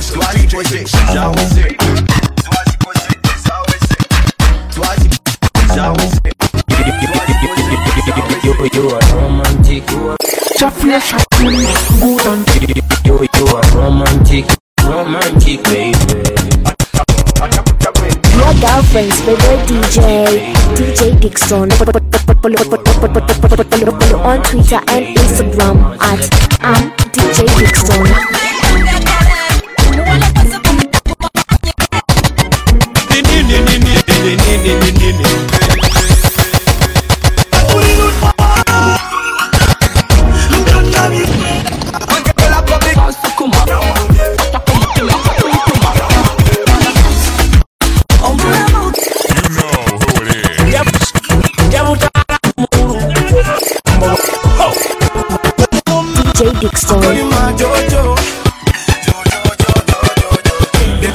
Toi l'hypothèque, ça oui c'est. Toi l'hypothèque, ça oui c'est. Toi l'hypothèque, ça oui c'est. You, you are romantic, you are good and you, you are romantic, romantic, baby. Your girlfriend's favorite DJ, DJ Dixon. Follow on Twitter and Instagram at I'm DJ Dixon. DJ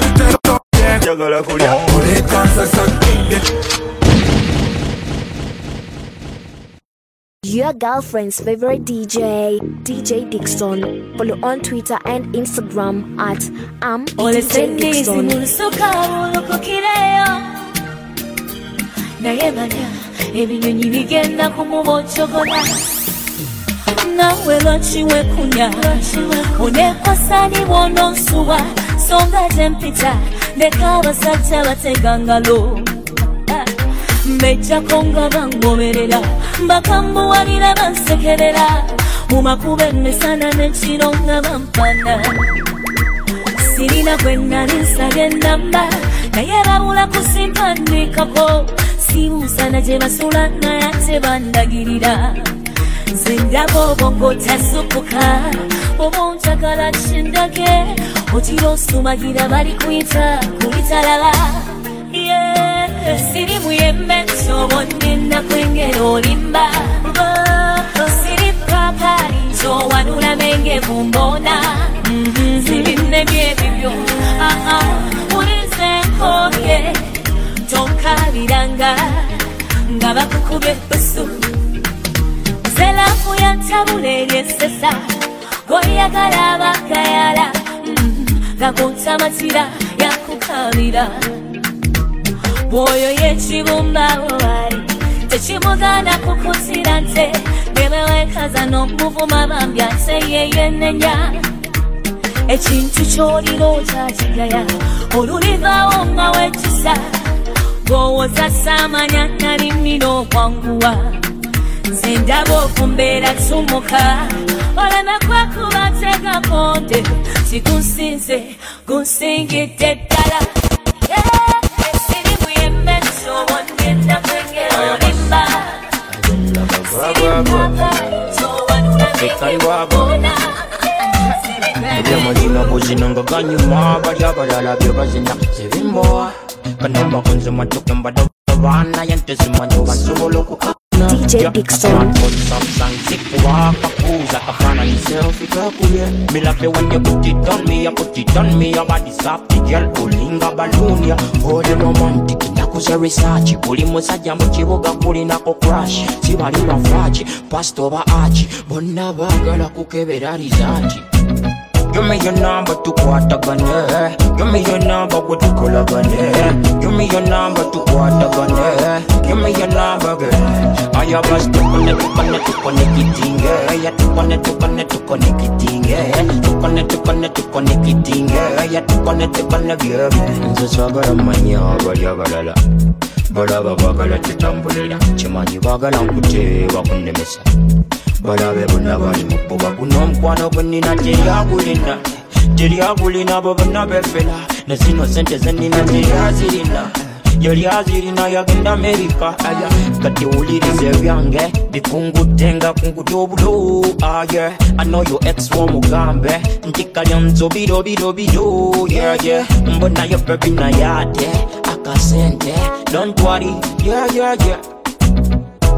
Dixon. njagala kulya Your girlfriend's favorite DJ, DJ Dixon. Follow on Twitter and Instagram at um, I'm DJ olesendizi Dixon. mulusuka bulukukireyo naye manya ebinyonyi bigenda kumuboccogola nawe lwaki wekunya onekwasani bwononsuwa songa tempita ndeka abasajja bategangalo mbejjako nga bangoberera bakambuwalira bansekerera mu makuba emisana n'ekiro nga bampana sirina gwe nali nsabye namba naye babula kusimpandikako sibuusana gye basula naye ate bandagirira zindaba obwongo otasukkuka oba onjagala kindage ogira osumagira bali kuyita kubitalala sirimu yemmeso oba onnenna kwengera olimba siri papali nzowanula menge kumbona zibinne mm-hmm. byebibyo ulize nkoge tonkabiranga nga bakukubye busubi zelafu yantabula eryesesa goyagala abagayala gagontamatira yakukabira. Bwoyo yekibumbawo bali tekimugana kukutira nte bemewekaza n'omuvuma bambi ate yeyenenya ekintu kyoliro kyakigaya olulivaawo nga wekisa. Ngowooza saamanya nalimina okwanguwa sindaba okumbeera kusumuka oleme kwekubatega konde tigusinze gunsingidde ddala esirimu yemmeso wongenda kwengeolimba ebyomuzino buzino nga ganyuma bali abalala byo bazina zibimbowa kanomba kunzima tukembadobana yentezimanyi bansobola okuka DJ Dixon walk a pose like a fan of yourself, you talk yeah. Me love you when you put it on nakuza research, kuli musaja mu kibuga kulinako crash, sibali bafaaci, pastor ba achi, bonna baagala kukebera rizaati. Give me your number tukwatagane Give me your number we tukolagane Give me your number tukwatagane Give me your number girl Aya bas tukone tukone tukone kitinge Ya tukone tukone tukone kitinge Tukone tukone tukone kitinge Ya tukone tukone byebi Nze sagala manya abali abalala balaba bagala tutambulira kimanyi bagala nkuteeba kunnemesa balabe bonna bali mukuba guno omukwano gwenina teryagulina teryagulina bo bonna befera ne zino sente zenina teryazirina yalyazirina yagenda amerika aya kati wuliriza ebyange bikungudde nga kungudde obulo aye ano yo ex womugambe. Nti kalya nzo biro biro biro. Yeye mbonayo bebi nayate akasente don't worry. Yeah yeah yeah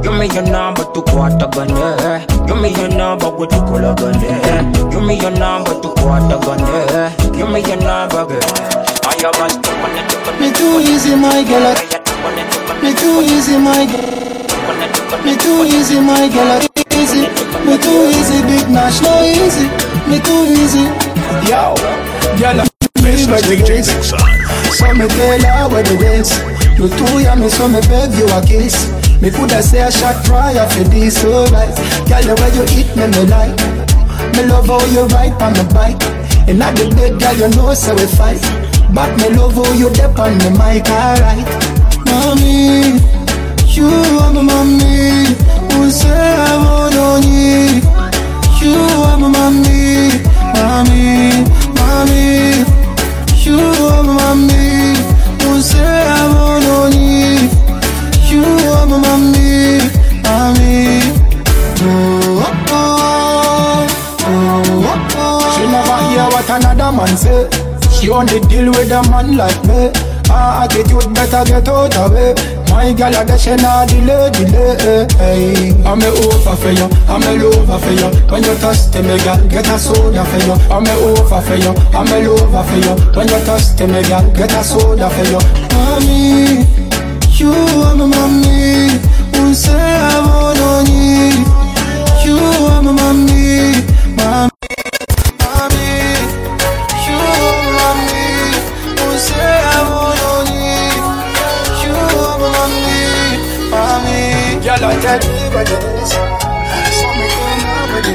Give me your number tukwatagane Give me your number we tukolagane Give me your number tukwatagane Give me your number girl I am a tukone tukone Me too easy, my girl. Me too easy, my girl. Me too easy, my girl. Easy. Me too easy, big nash, no easy. Me too easy. Yo, girl, me what it is. So me tell her what it is. You too young, me so me beg you a kiss. Me coulda say a shot prior for this, alright. Oh, girl, the way you eat me, me like. Me love how you ride on my bike. And at the bed, girl, you know so we fight. But me love how you dip on the mic, alright. Mommy, you are my mommy. Who say I want on you? You are my mommy, mommy, mommy. You are my mommy. Say I want on you? You are my mommy, mommy. Oh, oh, oh, oh. She never hear what another man say. She only deal with a man like me. Ah, Her attitude better get out of it. My girl a dash and a delay, delay. Hey, I'm a over for you, I'm a lover for you. When you thirsty, me girl, get a soda for you. I'm a over for you, I'm a lover for you. When you thirsty, me girl, get a soda for you. Mommy, you are my mommy. Who say I want on Is. So me what.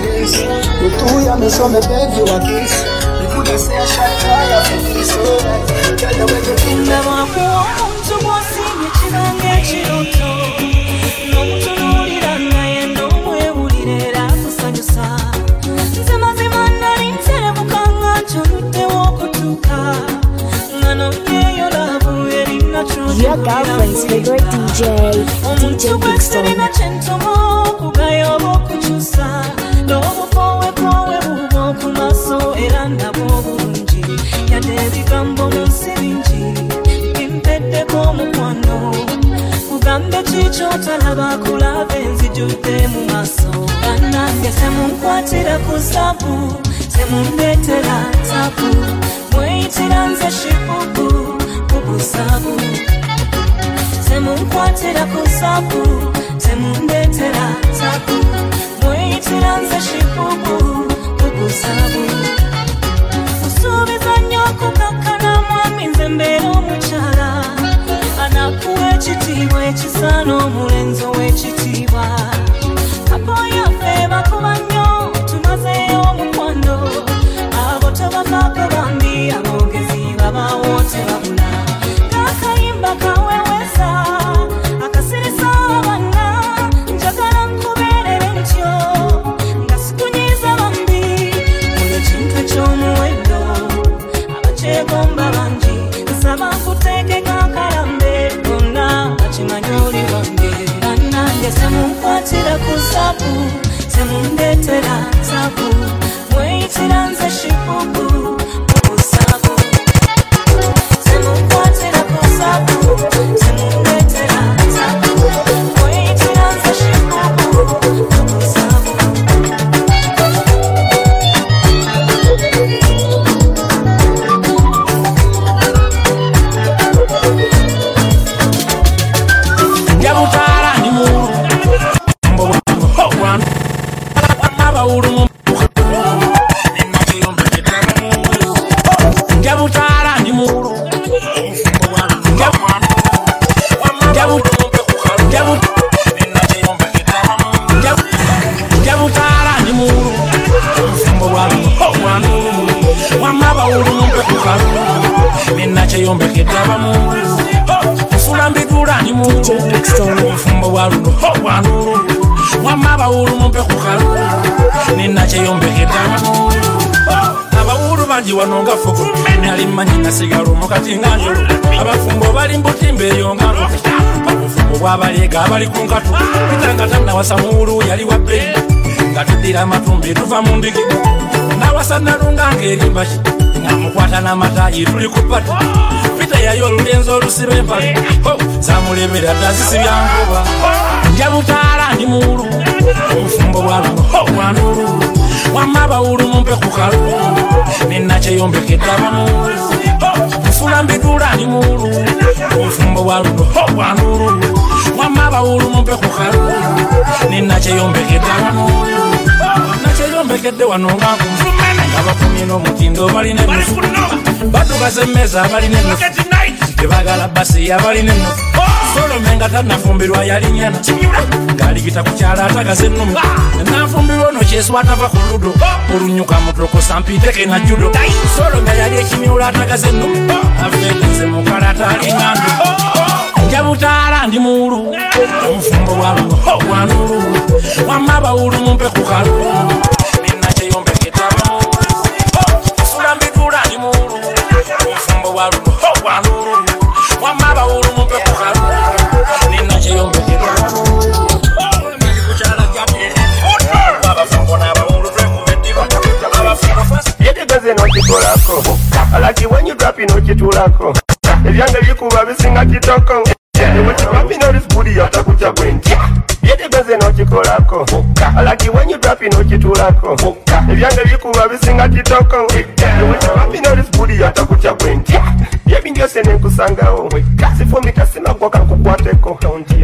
You too young, me so me beg you. You coulda say I shot fire for this, you think ndabakuwa omuntu your girlfriend's favorite DJ, DJ mugambe kiki otalaba kulava enzijudde mu maaso bannange semunkwatira ku zabu semundeetera tabu mweyitira nze shipuku bubusabu temunkwatira ku zaku temundetera zaku mwitira nze shikuku kuguzabu usubiza nyoko kakana mwami nze mbere omukyala anakuwa ekitiibwa ekisa n'omulenzi ow'ekitiibwa semundeetera zaabu mweyitira nze esigala omukati nga njulu abafumbo bali mbutimba eyo nga nvu obufumbo bw'abaleega abali ku nkatu. Pitanga tanawasa muwulu yali wabbe nga tuddira amatumbi tuva mu ndigi nawasa nalunga ng'erimbaki nga mukwata n'amatayi tuli ku patu pitayayo olulenzi olusiba empale. Zamulemera dda zisibya nkuba njabutaala ndi muwulu. Obufumbo bwaluno bwanulu wamma bawulu mumpe ku kalulu nenakyeyombeka eddabamuwulu nfula mbituula ndi muulu obufumbo bwa lugo bwa nduulu wamma abawulu mumpe ku kalulu ninakyeyombekede abanuulu nakyeyombekedde wano ngaku nga bakumye n'omutindo balina baddukaza emmeeza abalina ennufu tebagala basiya balina ennufu solome nga tanafumbirwa yalinyana ng'aligita ku kyala atagaza ennumu nafumbirwa ono kyeswa atava ku ludo. Olunyuka mutokosa mpiiteke na judo. Solome yali ekimyula atagaza ennumu afeegenze mukalata alingandu njabutaala ndi muwulu. Omufumbo bwaluno bwanulu wamma bawulu mumpe ku kalulu ninakyeyombeketaba fula mbitula ndi muwulu. Omufumbo bwaluno bwanulu fasi yetegeze nokikolako alaki when you drop nokitulako ebyange bikuba bisinga kitoko wapinorisbudi yatakuca bwenti yetegeze nokikolako alaki when you drop nokitulako ebyange bikuba bisinga kitoko wapinorisbudi yatakuca bwenti yebindyose nenkusangawo sifumika simagwa kankukwateko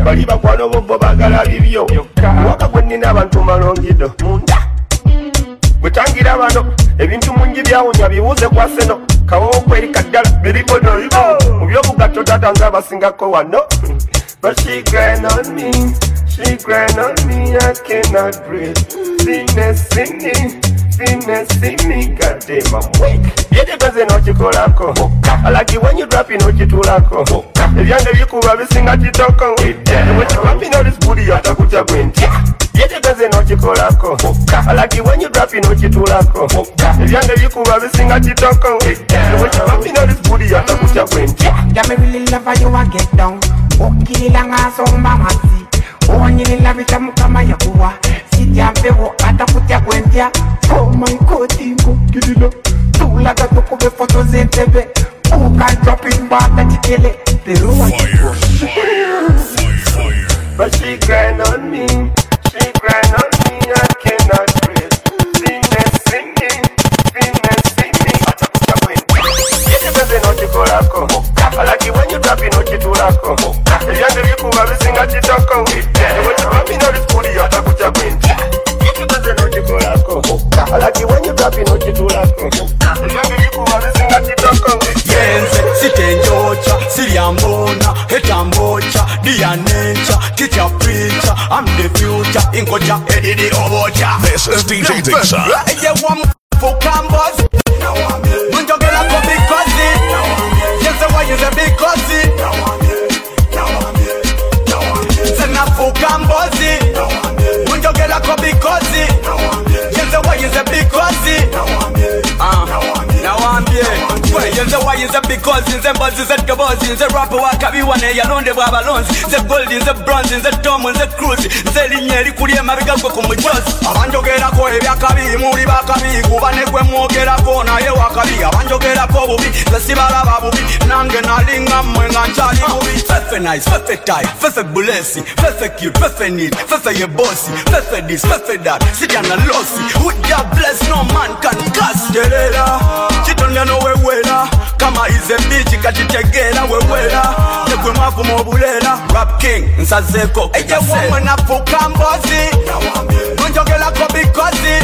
bali bakwano bobo bagala bibyo waka gwenina abantu malongido. munda bwetangira bano ebintu mungi byawunya bibuuze kwa seno kawowo kwerika ddala biribonoibo mu byobugatto tata nze abasingako wano But she grind on me, she grind on me, I cannot breathe. Sickness in me, sickness in me, goddamn I'm weak. Yetegeze nokikolako, I like it when you drop it nokitulako. ebyange bikuba bisinga kitoko wekipapina oli sipuliyo atakutya gwe nti yetegeze n'okikolako alaki wenyudwapi n'okitulako ebyange bikuba bisinga kitoko wekipapina oli sipuliyo atakutya gwe nti okkirira ng'asomba amazzi owanyirira bita mukama yakuwa sitya mpewo atakutya gwe ntya omaikoti nkokkirira tulaga tukube foto z'entebe Oh my god, ingo kilila. Tula gato kube foto zentebe. Uka drop it bata chikele. Teruwa. But she grind on me, she grind on me, I cannot breathe. In sickness in me, atakuca bwentya yetegeze nokikolako alaki when you drop nokitulako ebyange bikuba bisinga kitoko wekibambinolisbudi yatakuca bwentya yetegeze nokikolako alaki when you drop nokitulako inkocha edidi obocha This is DJ Dixon. Eye wam fukambos munjogela gwe yenze wayinze bikozi nze mbozi nze dobozi nze rapa wakabiwane yalondebwa abalonzi nze goldi nze bronzi nze tomu nze cruzi nze erinnya erikuli emabega gwe ku mujozi abanjogerako ebyakabi muli bakabi kuba ne gwe mwogerako naye wakabi abanjogerako bubi nze sibalaba bubi nange nalinga mmwe nga nkyali bubi Fefe nice, fefe tight, fefe bulesi Fefe cute, fefe neat, fefe ye bossy Fefe this, fefe that, sijana lossy. With your bless, no man can cast Delela, chitonya no wewela Kama ize mbichi kachitegela wewela Nekwe mwafu mobulela Rap king, nsazeko, eje woman nafuka mbozi Kunjogela ko bikozi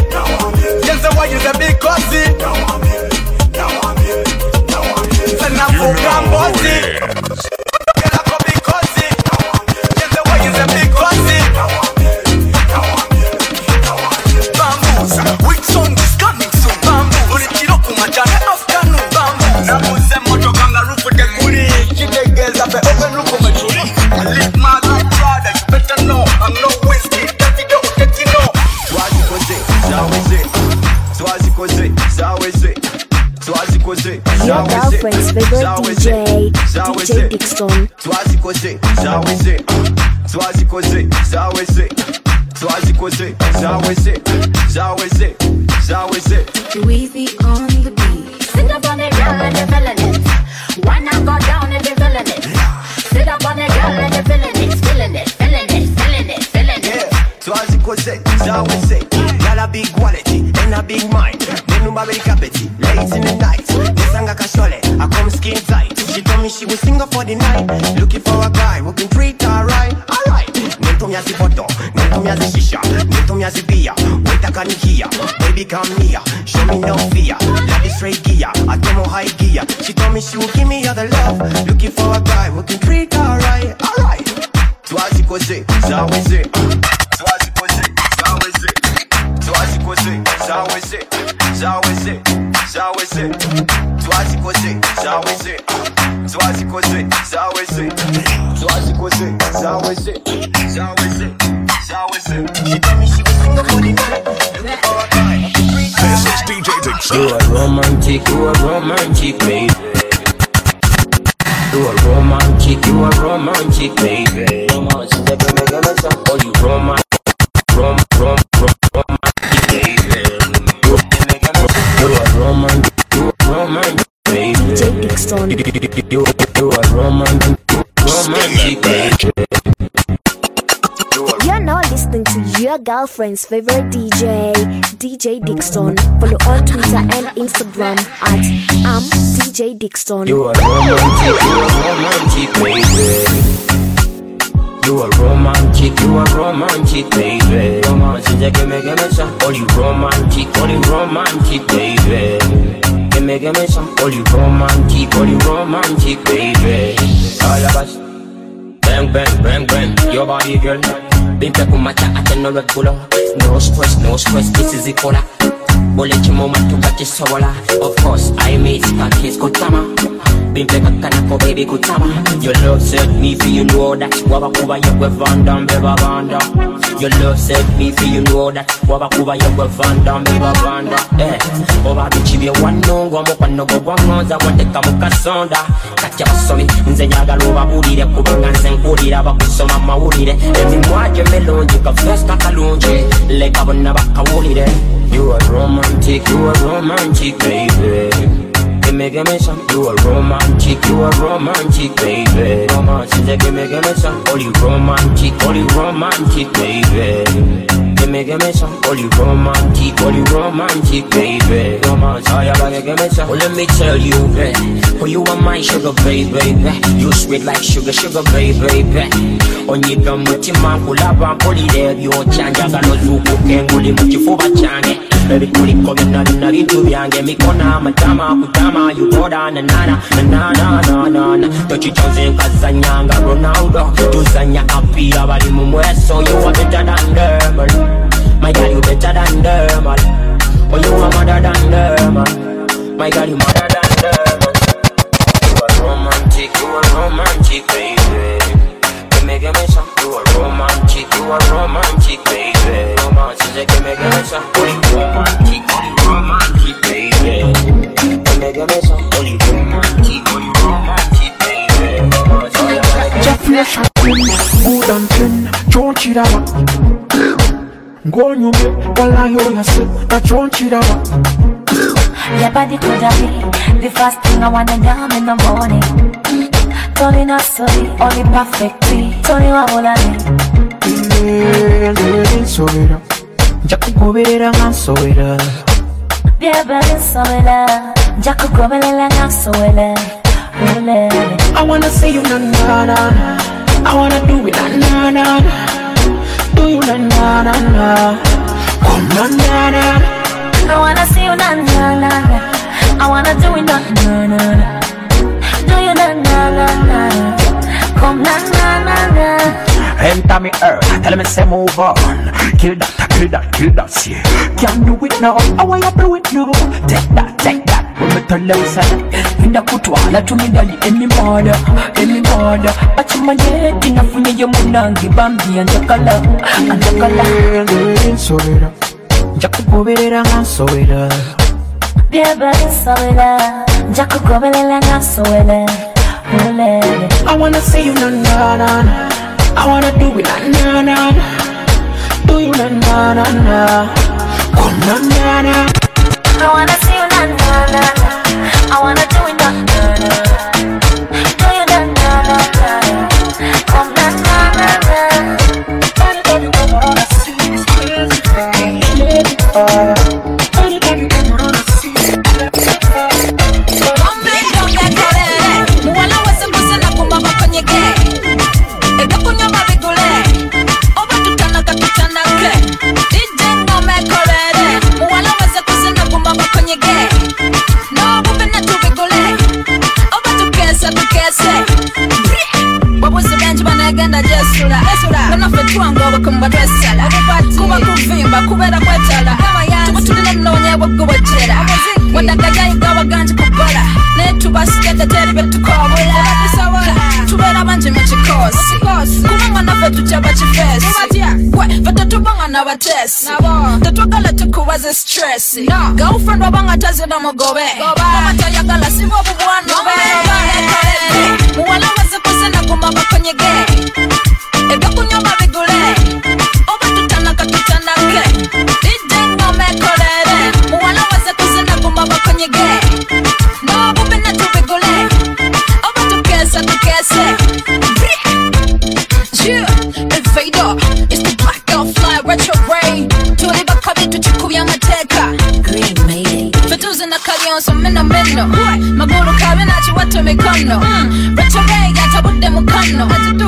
Jenze wa ize bikozi Now I'm here, now I'm here, now I'm here. Now I'm here. You know who it is. Your girlfriend's favorite DJ, DJ Dixon. twazikoze zaweze twazikoze zaweze twazikoze zaweze zaweze zaweze Weezy on the beat. Sit up on the girl and you're feeling it. Why not go down if you're feeling it? Sit up on the girl and you're feeling it, feeling it, feeling it, feeling it, feeling it. twazikoze zaweze got a big quality and a big mind nenumba very capity late in the night. Nesanga kashole I come skin tight. She told me she was single for the night. Looking for a guy who can treat her right. Alright. Nentumya zipoto nentumya zishisha nentumya zibia wait I can hear baby come near show me no fear. Love is straight gear. I demo high gear. She told me she would give me other love. Looking for a guy who can treat her right, alright. Twazi kose, zaweze. Twazi kose, zaweze. Twazi kose, zaweze. Zaweze, zaweze. Twazi kose, zaweze. Twazi kose, zaweze. Twazi kose, zaweze. Zaweze, zaweze. She told me she was single for the night. Looking for a guy who can treat her This is DJ Dixon. You a romantic, you a romantic, baby. You a romantic, you a romantic, baby. Romantic, baby, make a mess up. Oh, you romantic, rom, rom, rom, romantic, DJ Dixon. You, you, you a romantic, romantic, baby. You're now listening to your girlfriend's favorite DJ, DJ Dixon. Follow on Twitter and Instagram at I'm DJ Dixon. You a romantic, you a romantic, baby. You a romantic, you a romantic, baby. Romantic, yeah, give me, give me some. All you romantic, all you romantic, baby. Give me, give me some. You romantic, you romantic, baby. All of us. Bang, bang, bang, bang. Your body, girl. Bimpe kumata ate no regular. No stress, no stress. This is Ikola. Bole chimoma tugakisobola Of course, I miss kakis kutama Bimpe kakanako baby kutama. Your love set me for you know that. Wabakuba yegwe vandam beba banda Your love set me for you know that. Wabakuba yegwe vandam beba banda Eh, oba bichibye wanongo Mukwano gwo gwangoza wateka mukasonda Kati abasomi nze njagala obabulire Kubanga nze nkulira bakusoma mawulire Emimwa gye melungi kafeesi kakalungi Leka bonna bakawulire. You are romantic, you are romantic, baby. Give me, give me some. You are romantic, you are romantic, baby. Romantic, yeah, give me, give me some. You romantic, you romantic, baby. Give me, give me some. You romantic, you romantic, baby. Romantic, oh, yeah, baby, give me some. Let me tell you, baby. Oh, you are my sugar, baby, baby. You sweet like sugar, sugar, baby, baby. onyiga mutima nkulaba mpulira ebyokya njagala ozuukuke nguli mu kifuba kyange ebikuliko byonna byonna bintu byange emikono amatama kutama yugoda nanana nananananana tokicoze nkazanyanga ronaldo tuzanya kapiira bali mu mweso you are the sanya api baby mumwes so you better than them my girl you better than them oh you are mother than them my girl you mother than them you are romantic you are romantic baby. Give me, give me some. You are romantic, you are romantic, chonchirawa ngonyume wallahi oyase nachonchirawa Your body could have the first thing I wanna do in the morning. Tony not sorry, only perfectly. Tony wa mulani. nsowera nja kugoberera nga nsowera Dear baby, sowela. Jaku gobelela nga. Ule. I wanna say you na na na na I wanna do it na na na na Do you na na na na Come na na na I wanna see you na na na na. I wanna do it na na na na. Do you na na na na? Come na na na na. Enter me earth, tell me say move on Kill that, kill that, kill that, yeah Can't do it now, I you do it now Take that, take that, when me tell you say Inda kutwala tumidali emi mada, emi mada Achimanye, inafunye yo munangi Bambi anjakala, anjakala Nsowera, njakugoberera nga nsowera Dear baby, sowela. Jaku gobelela nga sowela. Ule. I wanna see you na na na na I wanna do it na na na na Do you na na na na Come na na na I wanna see you na na na. I wanna do it na na na genda gyesula nga naffe tuwanga obukumba twesala kuba kuvimba kubeera kwetala tuba tulina nnoonya bwegubojera wadaga yayiga baganji kukola naye tubasikete teri betukobola tubeera bangi mu kikoosi kubanga naffe tutya bakifeesi gwe fe tetubanga nabateesi tetwagala tukubaze stress. Girlfriend wabanga tazina mugobe mama tayagala siba obubwanobe muwala wazikuze naguma bakonyege ebyokunywa babigule oba tutanaka tutanake idengomekolere muwala wazikuze naguma bakonyege nobubi natubigule oba tukese tukese. Yeah, invader, it's the black girl fly retrograde. Tuli bakabi tuchikubya amateka. Green mayday. Fetuzi na kalionso meno meno. Maguru kabi na chiwato mikono.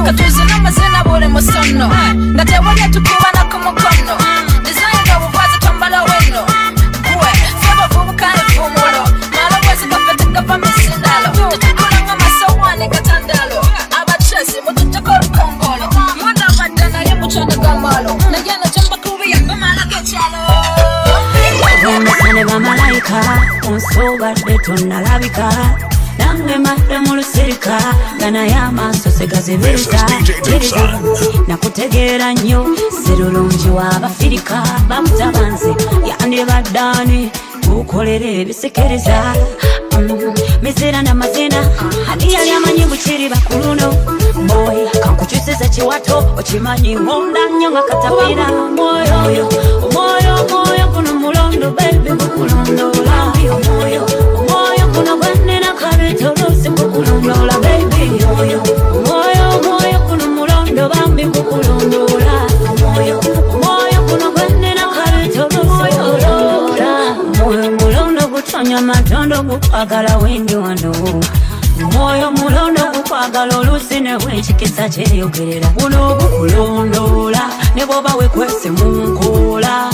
Mwaka tuzinoma zinaburimo sono Ndatewalia tukibana ku mukono Design nga buvazi tombala weno Gwe, sebavubuka ifumuro Malobwezi gafeteka pa misindalo Tutukula nga masawani gatandalo Abachesi mututeko rukongolo Mwana badana yemuchana gamalo Nagyana chamba kubiya kumala kachalo Mwana sane bamalayika Unsobadde tonalabika nange madde mu lusirika nga naye amaaso segazibirika nakutegeera nnyo. Sirulungi w'abafirika bamutabanzi yandibaddaani gukolera ebisikiriza Mm, mizira n'amazina ani yali amanyi bukiri bakuluno boy kankukyusiza kiwato. Okimanyi ngonda nnyo nga katapira. Omwoyo omwoyo omwoyo guno mulondo bebi gukulondola omwoyo omwoyo guno gwanena beetonoose nkukulondoola baby oyo omwoyo omwoyo kuno mulondo bambi nkukulondoola omwoyo omwoyo kuno gwenena kabeetonoose nkulondoola omwoyo mulondo gutonya matondo gukwagala wendondo omwoyo mulondo gukwagala oluusi nebwekikisa kyeyogerera guno gukulondoola ne bwoba wekwese mu nkoola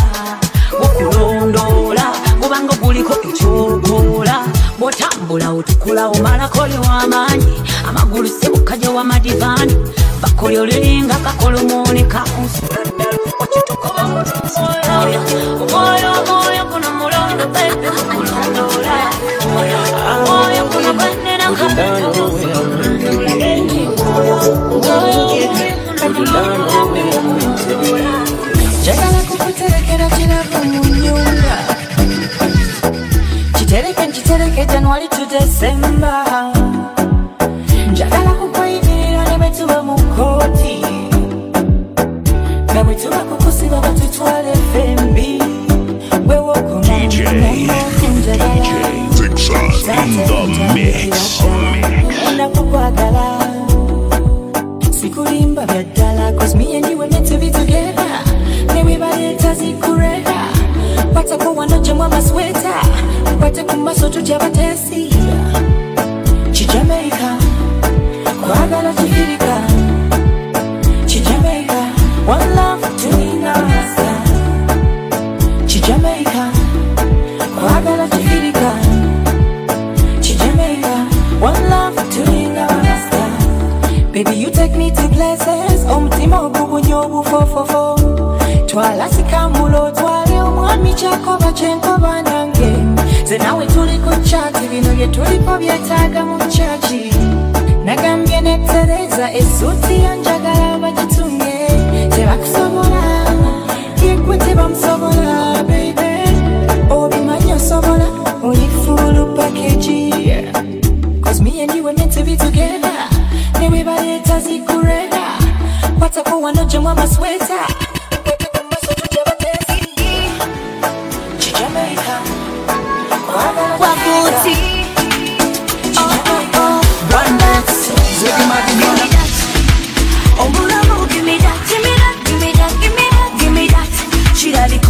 gukulondoola guba nga guliko ekyogo wabulawo tukulawo malakoli w'amaanyi amagulu sebukajja wamadivaani bakoli oliringa kakolomone kakunsulandalu okitukoba otusoya omwoyo omwo descendo.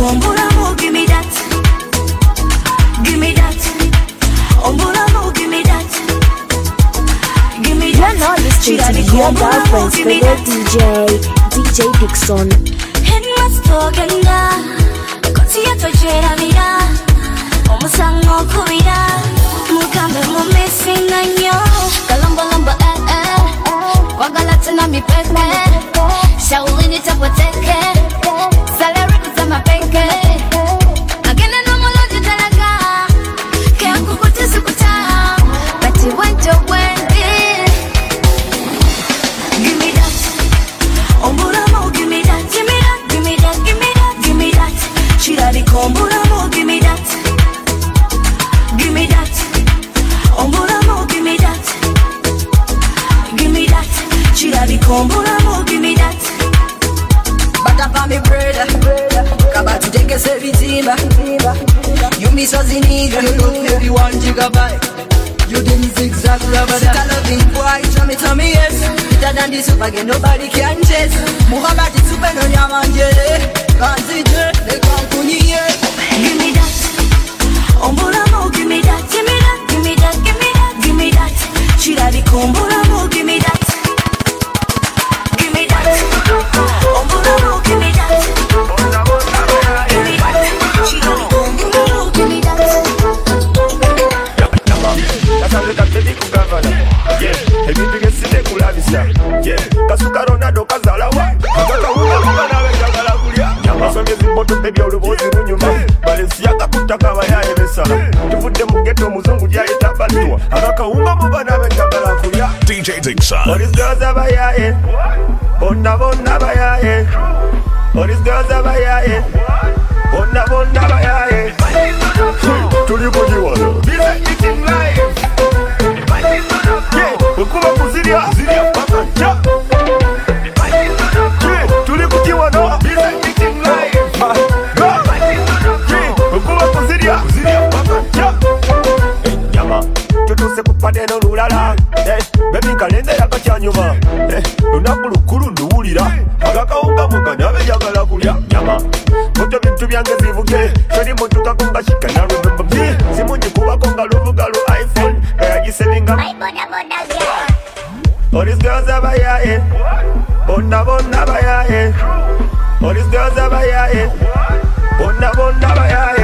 Ombulamu, give me that, give me that. Ombulamu, give me that, give me You're now listening to Kirabika your girlfriend's favorite. DJ, DJ Dixon. Headmastogenda koti yatojerabira omusango okubira mugambe mumesinga nnyo kalombolombo eh, eh. kwagala tena mipepe chapoteke salary bwentyo bwendi Give me that. Ombulamo, give me that. Give me that. Give me that. Give me that. Give me that. Shirabika, ombulamo, give me that. Give me that. Ombulamo, give me that. Give me that. Shirabika, ombulamo, give me that. Bata pa mi brother Kaba tutekese vitimba You miss us in Eagle You look maybe one gigabyte You did zigzag rubber Sit a loving boy Tell me, tell me yes Better than this super again Nobody can chase Muhammad is super no nyamangele Kanzi je Le kankuniye Give me that. Ombulamo, give me that. Give me that. Give me that. Give me that. Give me that. Shirabika, ombulamo, kassa kasuka ronaldo kazalawa akakawula kubanabe njagala kulya basomye zimboto ebyoluboozi bunyuma balesiaga kuttaka abayayebesa tuvudde mu geto omuzungu gyayita balwa akakawunga mu banabe njagala kulya olisigaza bayaye bonna bonna bayaye olisigaza bayaye bonna bonna bayaye tuli kugiwala bekuba kuzirya tutuse kupade n'olulala eh, bebikalendera kakyanyuma eh, lunaku lukulu nduwulira. Agakawunga mugana bejagala kulya nyama. Moto bintu byange zivuge toli mutukako nga lwebebami eh, simugikubako nga luvuga lu iphone nga yagiselinga olisgaza bayaye bonna bonna bayaye olisgaza bayaye bonna bonna bayaye tuli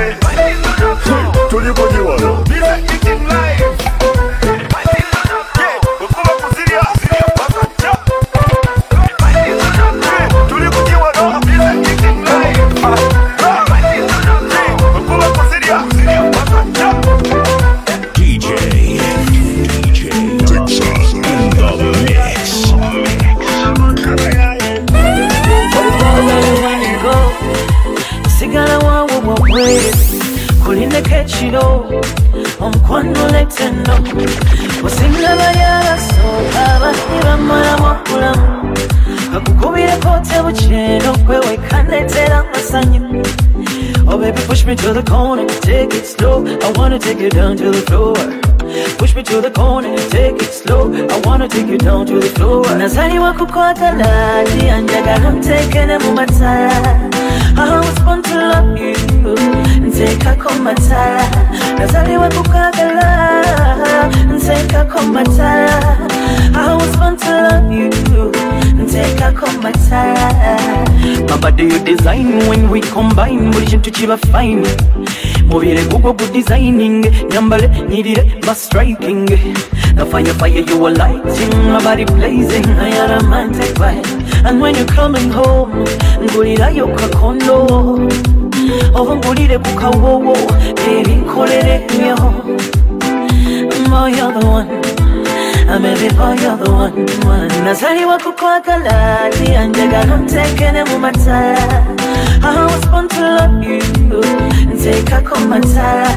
push me to the corner, take it slow. I wanna take you down to the floor. Push me to the corner, take it slow. I wanna take you down to the floor. Nazaliwa kukwagala, ndiyanjagala ntekene mu matala. I was born to love you, ntekako matala. Nazaliwa kukwagala, ntekako matala. I was born to love you, ntekako matala. My body you design when we combine. Buli kintu kiba fine. Mubire gugwo good designing. Nyambale nyirire ba striking. The fire fire you are lighting. My body blazing. I a romantic vibe. And when you're coming home ngulirayo kakondo oba ngulire ku kawowo baby Oh, you're the one I'm baby boy, you're the one, one. Nazaliwa kukwagala, ndiyanjagala ntekene mu matala. I was born to love you, ntekako matala.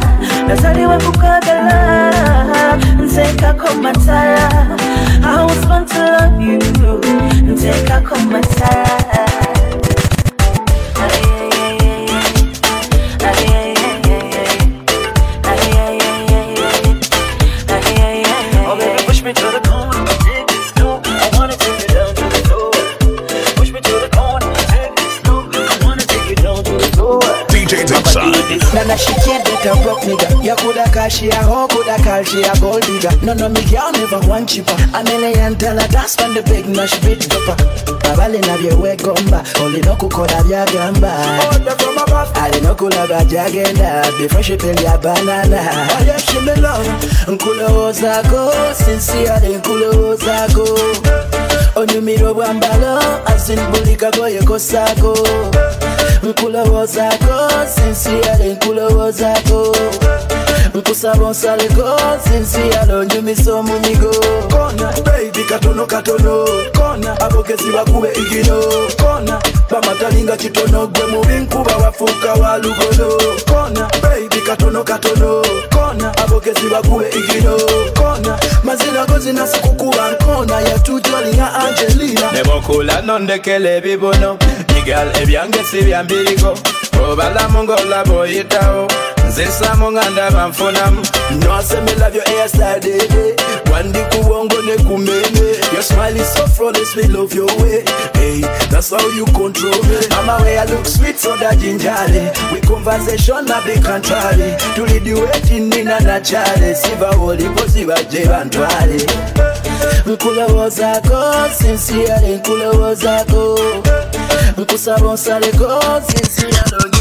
Nazaliwa kukwagala, ntekako matala. I was born to love you, ntekako matala. She a hoe, coulda call she a gold digger. No, no, me girl never want cheaper. A million dollar that's when the big nash bit dopper abalina byewegomba olina okukola byagamba alina okulaba gyagenda bifreshipe lya banana. Nkulowoozaako sinsiyale nkulowoozaako onyumira obwambalo asinbulikago yekosako nkulowoozako sinsiyale nkulowoozako nkusaba onsaleko sinsiyale onyumisa omunyigo kona baby katono katono. Kona abogezi bakube igino kona bamatalinga kitono gwe mubi wafuuka wa lugolo. Kona baby katono katono. Kona abogezi bakube igino kona mazina go zinasikukuba nkona yatutwalinga angelina. Nebokula nondekela ebibuno igal ebyange si byambirigo obalamu nzisamu nga ndaba nfunamu nosemela byo airstadede wandi kubongo ne kumene your smile is so flawless we love your way. Hey that's how you control me. Mama way I look sweet so that gingerly. We conversation na be contrary. Tulidi nina na chale. Siva olipo siva je bantwale nkulowoozako sinsiyale nkulowoozako nkusaba onsaleko sinsiyale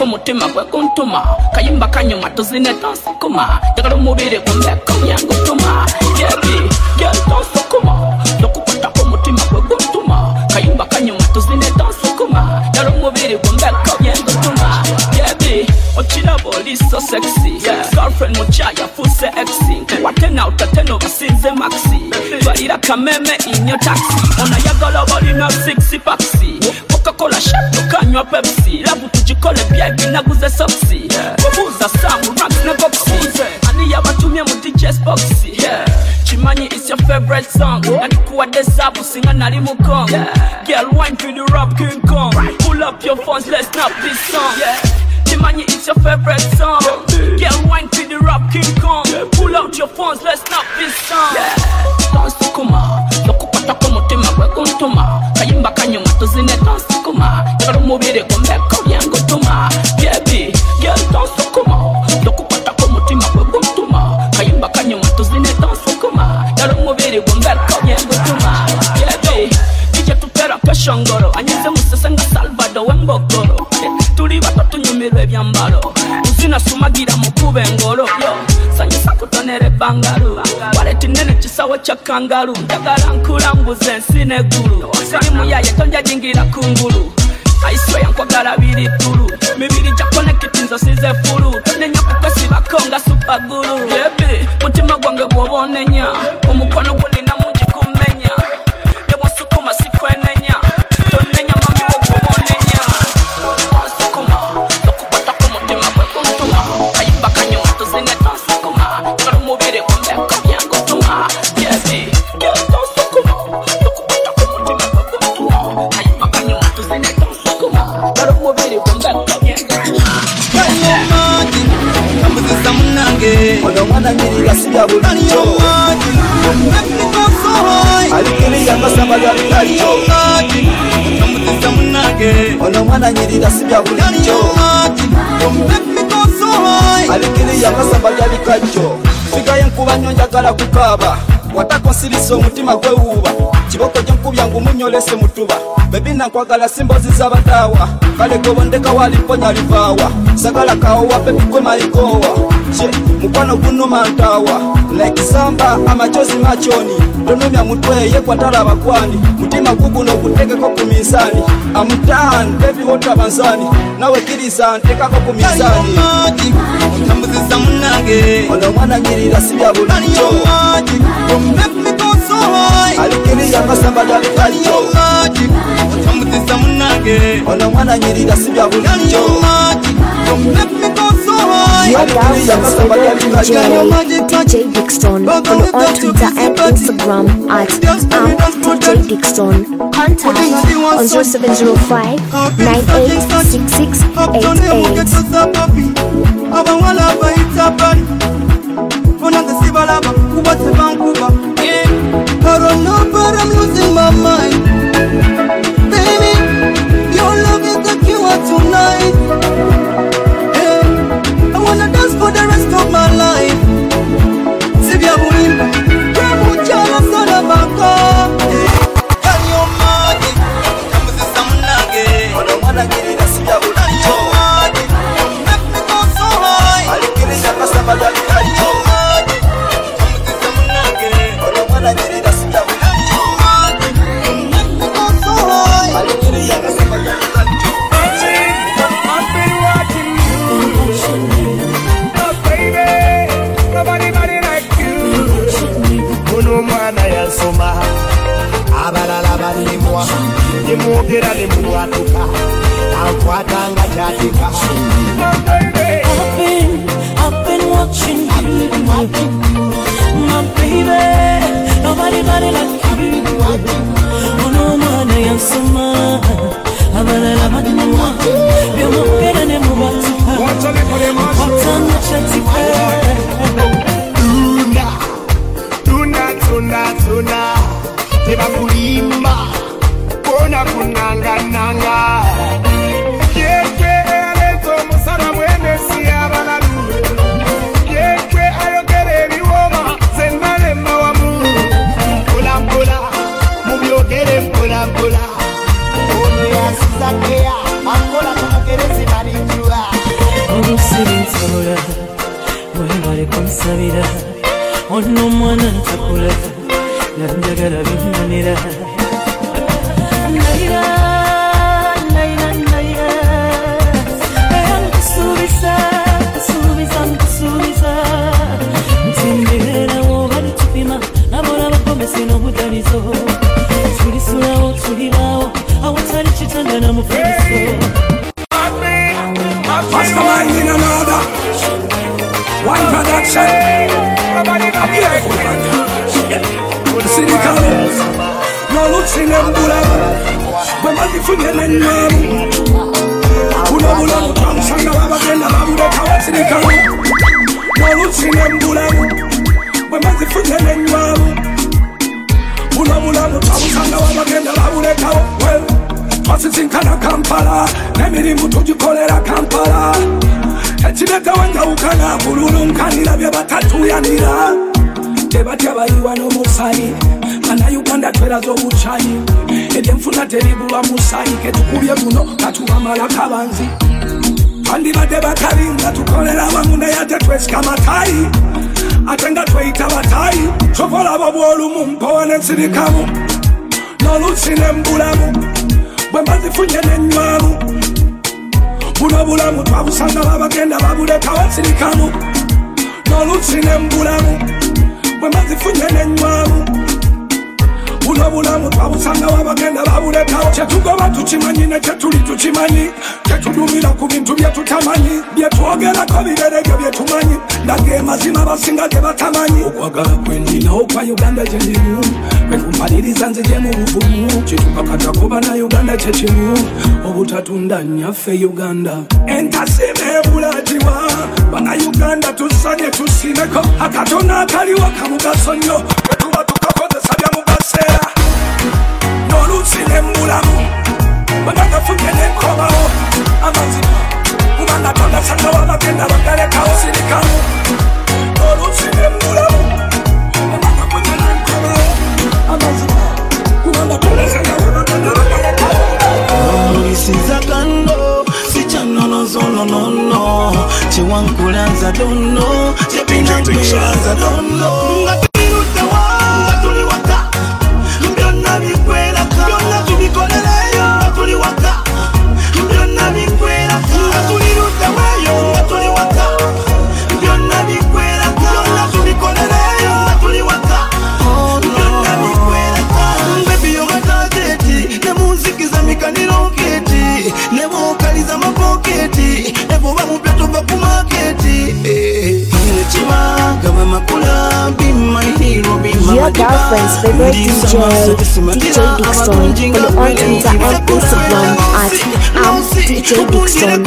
ko mutima gwe kuntuma kayimba kanyuma tuzinetonsikuma njagala umubiri gumbeko byangutuma yebi byentonsukuma ndokupata ko mutima gwe kuntuma kayimba kanyuma tuzinetonsikuma njagala umubiri gumbeko byangutuma yebi okirabo liso sexy girlfriend muchaya fuse exi watena utateno basinze maxi. Balira kameme inyo taxi. Onayagala balina sixi paxi. Coca cola shato pepsi. Labutu tugikole byebi naguze soksi obuuza samu rax ne boxi ani yabatumye mu dj boxi kimanyi is your favorite song nalikuwadde zaabu singa nali mu kong girl wine to the rap king kong pull up your phones let's snap this song Kimani, it's your favorite song. Get wine to the rap King Kong. Pull out your phones, let's snap this song. Dance kuma, lokupata kumutima gwe kuntuma. Kayimba kanyuma tuzine dance kuma. Njagala omubiri tutera keshongoro. Anyize musese nga Salvador wembogoro. tuli bato tunyumirwa ebyambalo uzina sumagira mukuba engolo yo. Sanyusa kutonera ebbangalo waleti nene kisawo kya kangalu. Njagala nkulambuza ensi neggulu sirimu yaye tonja jingira kungulu aiswe yankwagala biri tulu mibiri gya konekiti nzosize fulu. Tonenya kukwesibako nga supagulu yebi mutima gwange gwoba onenya omukono gulina omumadi kambuzisa munange ono omwana nyirira sibya bulijjo omumadi nabinikosohoi alikiriya masamaga bikalijjo omumadi kambuzisa munange ono omwana nyirira sibya bulijjo omumadi nabinikosohoi alikiriya masamaga bikalijjo sigaye nkuba nnyo njagala kukaaba watako nsirisa omutima gwewuuba kiboko gyenkubya ngumunyolese mutuba. Bebi nankwagala simbozi z'abataawa kale gobondeka walimponya livaawa sagala kawowa malikoowa kye mukwano gunuma ntaawa laikisamba amachozi machoni. Tonumya mutwe yekwatala abakwani mutima guguno gutekeko ku minsaani amutaani bebi wotabansani nawe kiriza ntekako ku minsaani Ambuzisa munange. Ono mwana nyirira sibya bulijjo alikiriya masamba ga bikajjo Ambuzisa munange. Ono mwana nyirira sibya bulijjo Your girlfriend's favorite DJ, DJ Dixon. Follow on Twitter and Instagram at, at DJ Dixon. Contact on 0705 986688 abawala bayita bani bonanga sibalaba kuba tebankuba I don't know but I'm losing my mind. Baby, your love is the cure tonight. Hey, I wanna jeterane munhu atuka akwatanga chatika teribulwa musayi ketukubye guno katubamala kabanzi. Twandibadde bakabi nga tukolera awamu naye ate twesika matayi ate nga tweyita batayi sokolaba bwolumu mpowa nensirikamu n'olusi nembulamu bwe mbazifunye nenywamu. Buno bulamu twabusanga babagenda babulekawo sirikamu n'olusi nembulamu bwe mbazifunye nenywamu buno bulamu twabusanga babagenda babulekawo kyetugoba tukimanyi ne kyetuli tukimanyi kyetudumira ku bintu byetutamanyi byetwogerako bireregyo byetumanyi ndaga mazima basinga ge batamanyi. Okwagala kwendina okwa uganda gyendimu kwenkumaliriza nzije mu buvumu kitukakata kuba na uganda kyekimu obutatunda nyaffe uganda. Entasima ebulatiwa bannayuganda tusanye tusimeko akatona akaliwo kamugaso nnyo n'oluusi nembulamu bwegagafunye nenkobawo amazima kubanga tondasanna wabagenda bagalekawo sirikamu n'oluusi nembulamu bwegagafunye nenkobawo amazima kubanga tondasanna wabagenda bagalekawo mulisiza kando sikyanonozononono kyewankulanza dono kyebinakweranza dono Your girlfriend's favorite DJ, DJ Dixon. Follow on Twitter and Instagram at am DJ Dixon.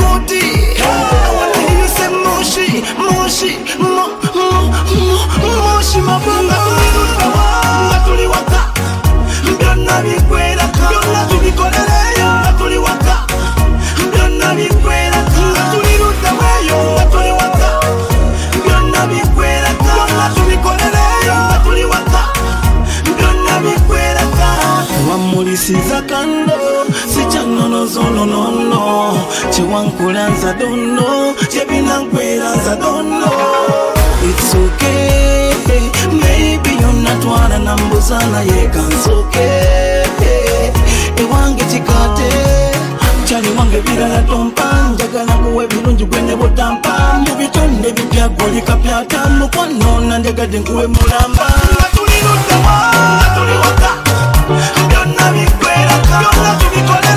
moshi moshi mo mo mo moshi mabanga tulirutawa nga tuli waka byonna bikweraka byonna tubikolereyo Chiwankula nza don't know Chebinankwera nza don't know It's okay Maybe you're not one and I'm Buzana Yekan's okay. Ewange chikate Chani wange birala tompa. Njagala kuwe birungi gwene botampa Mubitonde bijja goli kapyata Mukwanona njagadde nkuwe mulamba. Nga tulirudde wa, nga tuliwaka Byonna bikweraka, byonna tubikola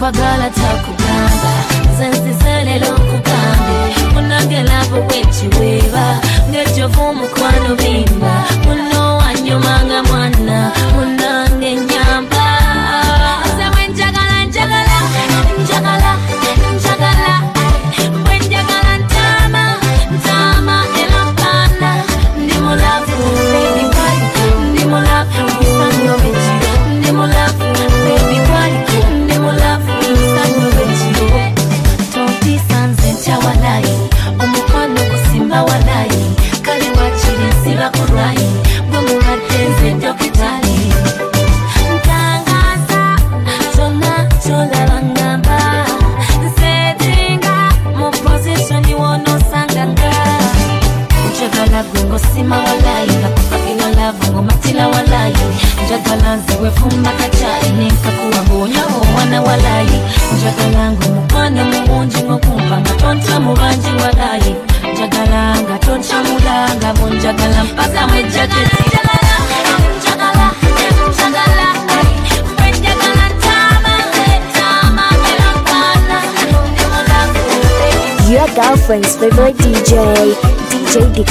挂断了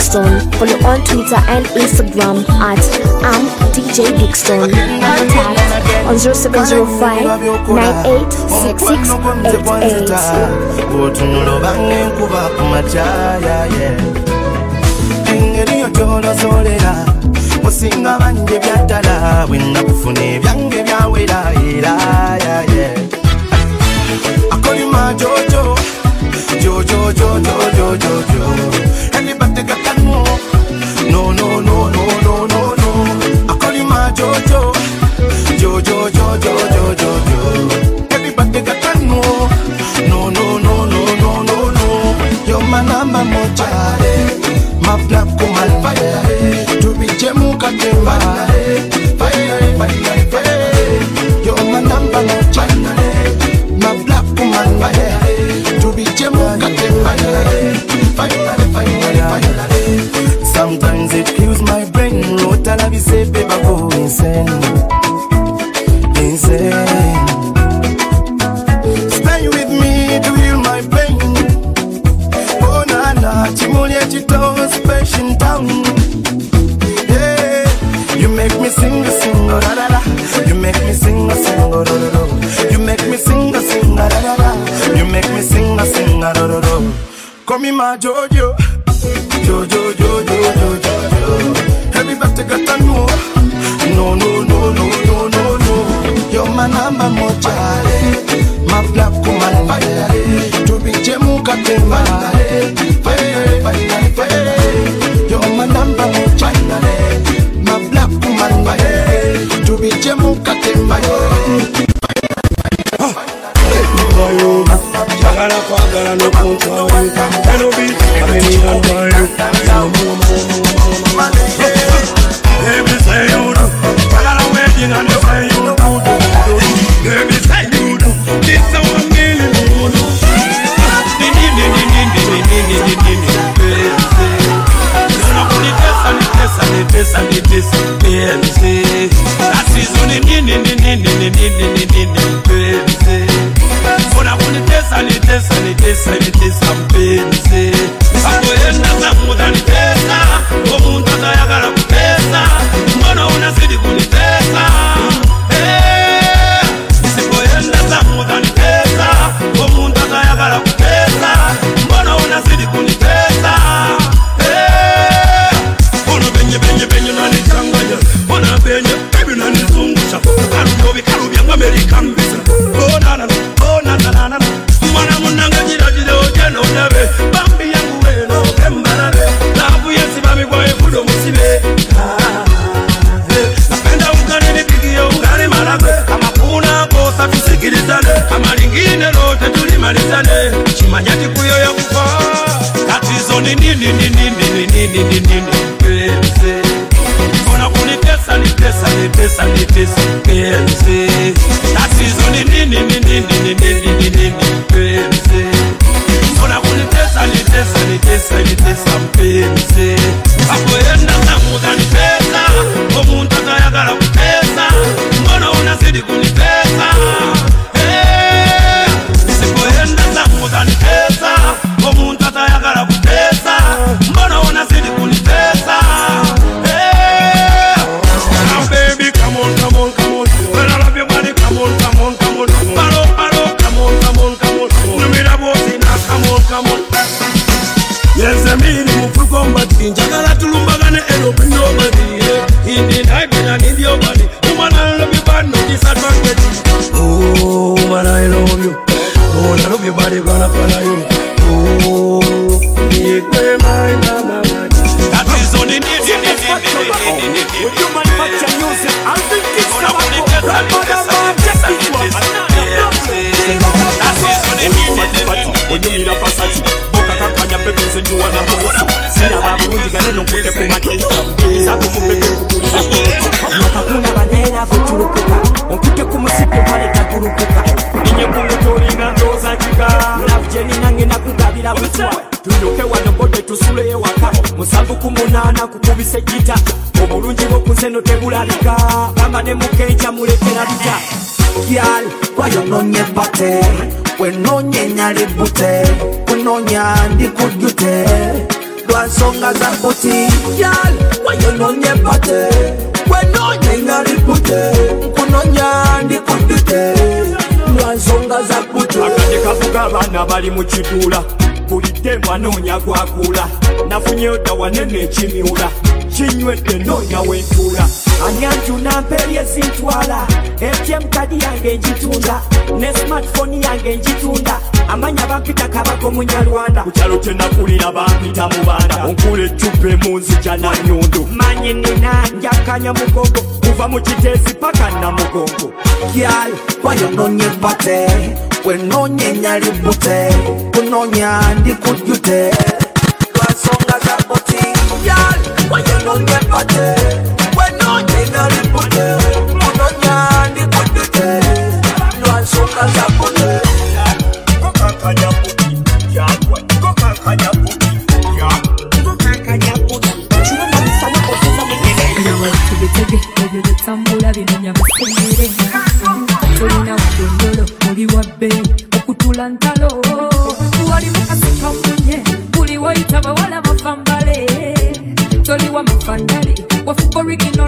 Follow on Twitter and Instagram at I'm DJ Contact on 0705 986688. engeri jojo yo, yo, yo. onyumira pasati bokakakanya pepezo njuwana mwesi siraba bulungi ganeno nkute ku mate kkiriza kumupeke kuguliza akakuna baneera butulukuka onkute ku musipi omaleka gulukuka ninye kumutolina ndoza kika lavu gyenina ngena kugabira butwa tulyoke wano bode tusule ewaka musanvu ku munaana kukubisa egita obulungi bw'oku nseno tebulabika bamba ne mukenca mulekera bita Y'all, why you no nye bate? We no nye nyali bute We no nyandi kujute Lwa songa za buti Y'all, why you no nye bate? We no nye nyali bute Kuno nyandi kujute Lwa songa za buti Akanye kafuga abana bali mu kitula Bulidde mwanoonya gwakula Nafunye odawanene ekimiula Kinywedde noonya wentuula anyanjuna mperye zintwala atm kadi yange njitunda. Ne smartphone yange njitunda. Amanya bampita kabako munyalwanda ku kyalo kyenakulira bampita mu baana onkula eccupa emunzija na nyundo. Manyi nina njakanya mugongo. Kuva mu kiteezi paka namugongo Girl, wayononye bate wenonye nyalibute kunonya ndikujute lwansonga za buti Girl, wayononye bate oli wa toli wa mafandali wafuko rigino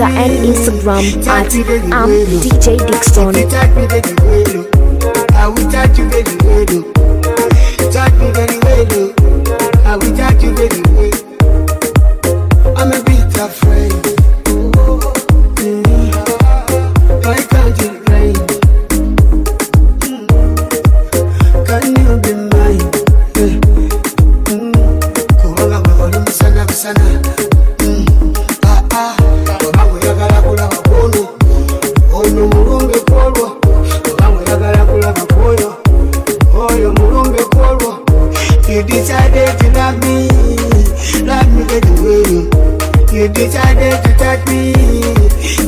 Twitter and Instagram at um, I'm DJ Dixon. I dare to touch me,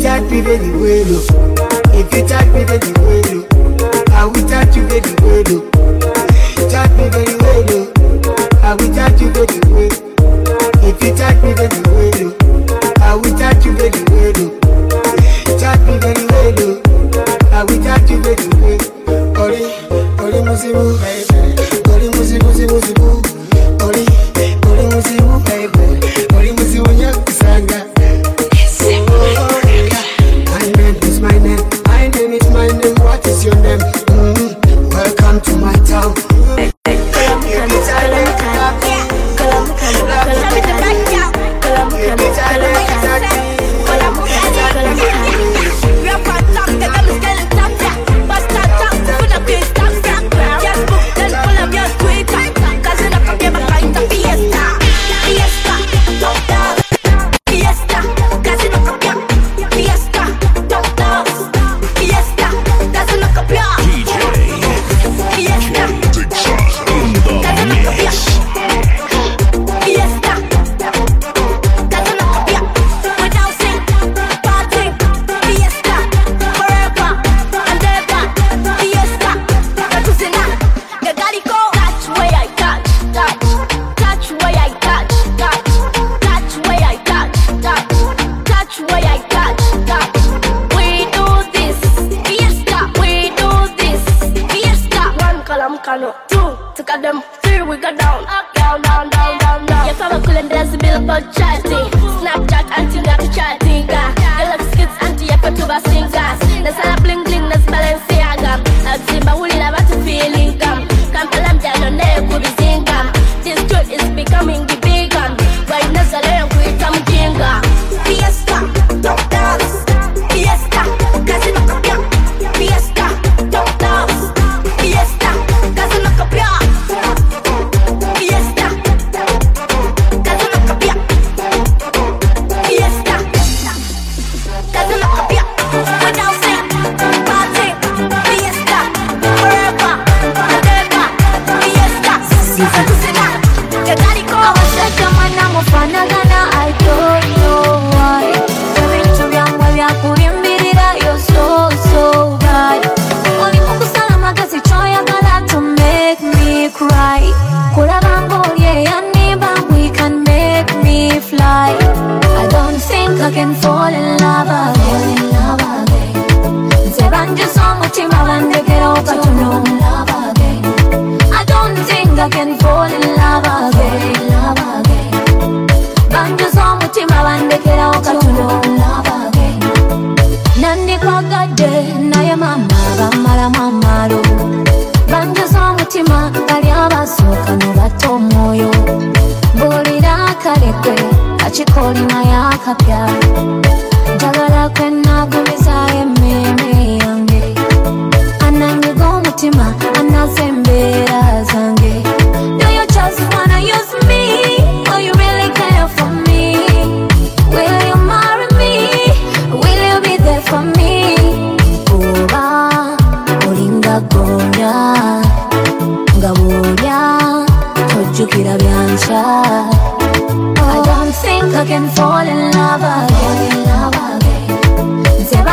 touch me very well. Oh. If you touch me very well, oh. I will touch you very well. Oh. Touch me very well, oh. I will touch you very well. If you touch me very well, oh. I will touch you very well.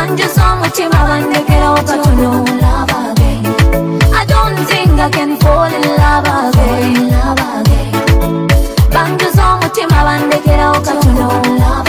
Anjisoma chimawa ndekera wakatunula I don't think I can fall in love again. Banjisoma chimawa ndekera wakatunula